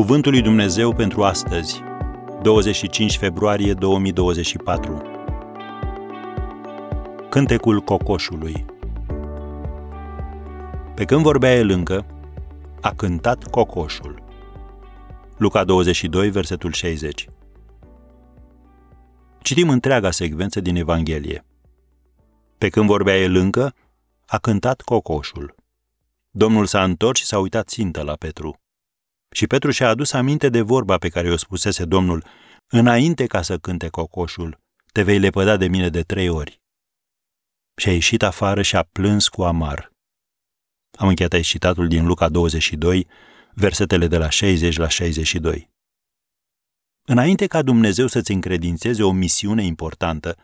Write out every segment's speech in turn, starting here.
Cuvântul lui Dumnezeu pentru astăzi, 25 februarie 2024. Cântecul cocoșului. Pe când vorbea el încă, a cântat cocoșul. Luca 22, versetul 60. Citim întreaga secvență din Evanghelie. Pe când vorbea el încă, a cântat cocoșul. Domnul s-a întors și s-a uitat țintă la Petru. Și Petru și-a adus aminte de vorba pe care o spusese Domnul, înainte ca să cânte cocoșul, te vei lepăda de mine de trei ori. Și a ieșit afară și a plâns cu amar. Am încheiat aici citatul din Luca 22, versetele de la 60 la 62. Înainte ca Dumnezeu să-ți încredințeze o misiune importantă,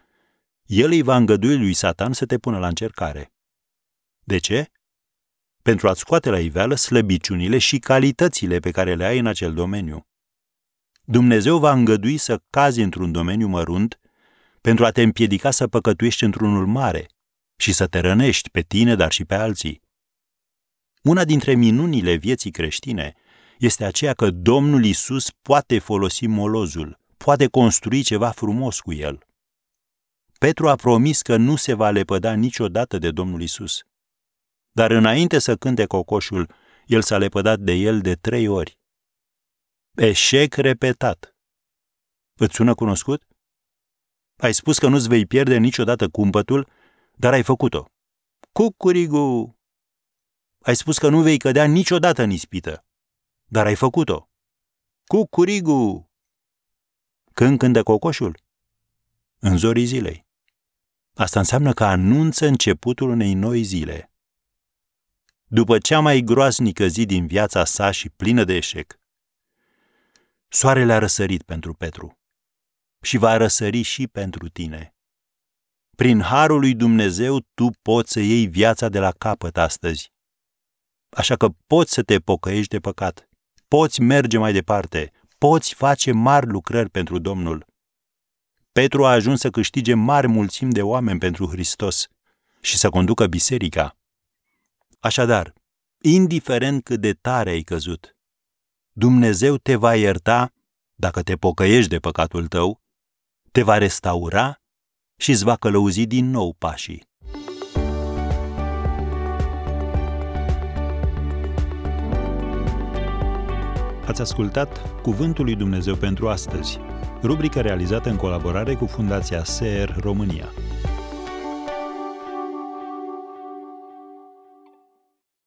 El îi va îngădui lui Satan să te pună la încercare. De ce? Pentru a-ți scoate la iveală slăbiciunile și calitățile pe care le ai în acel domeniu. Dumnezeu va îngădui să cazi într-un domeniu mărunt pentru a te împiedica să păcătuiești într-unul mare și să te rănești pe tine, dar și pe alții. Una dintre minunile vieții creștine este aceea că Domnul Isus poate folosi molozul, poate construi ceva frumos cu el. Petru a promis că nu se va lepăda niciodată de Domnul Isus. Dar înainte să cânte cocoșul, el s-a lepădat de el de trei ori. Eșec repetat. Îți sună cunoscut? Ai spus că nu-ți vei pierde niciodată cumpătul, dar ai făcut-o. Cucurigu! Ai spus că nu vei cădea niciodată în ispită, dar ai făcut-o. Cucurigu! Când cântă cocoșul? În zorii zilei. Asta înseamnă că anunță începutul unei noi zile după cea mai groaznică zi din viața sa și plină de eșec. Soarele a răsărit pentru Petru și va răsări și pentru tine. Prin harul lui Dumnezeu tu poți să iei viața de la capăt astăzi. Așa că poți să te pocăiești de păcat, poți merge mai departe, poți face mari lucrări pentru Domnul. Petru a ajuns să câștige mari mulțimi de oameni pentru Hristos și să conducă biserica. Așadar, indiferent cât de tare ai căzut, Dumnezeu te va ierta dacă te pocăiești de păcatul tău, te va restaura și îți va călăuzi din nou pașii. Ați ascultat Cuvântul lui Dumnezeu pentru astăzi, rubrica realizată în colaborare cu Fundația SER România.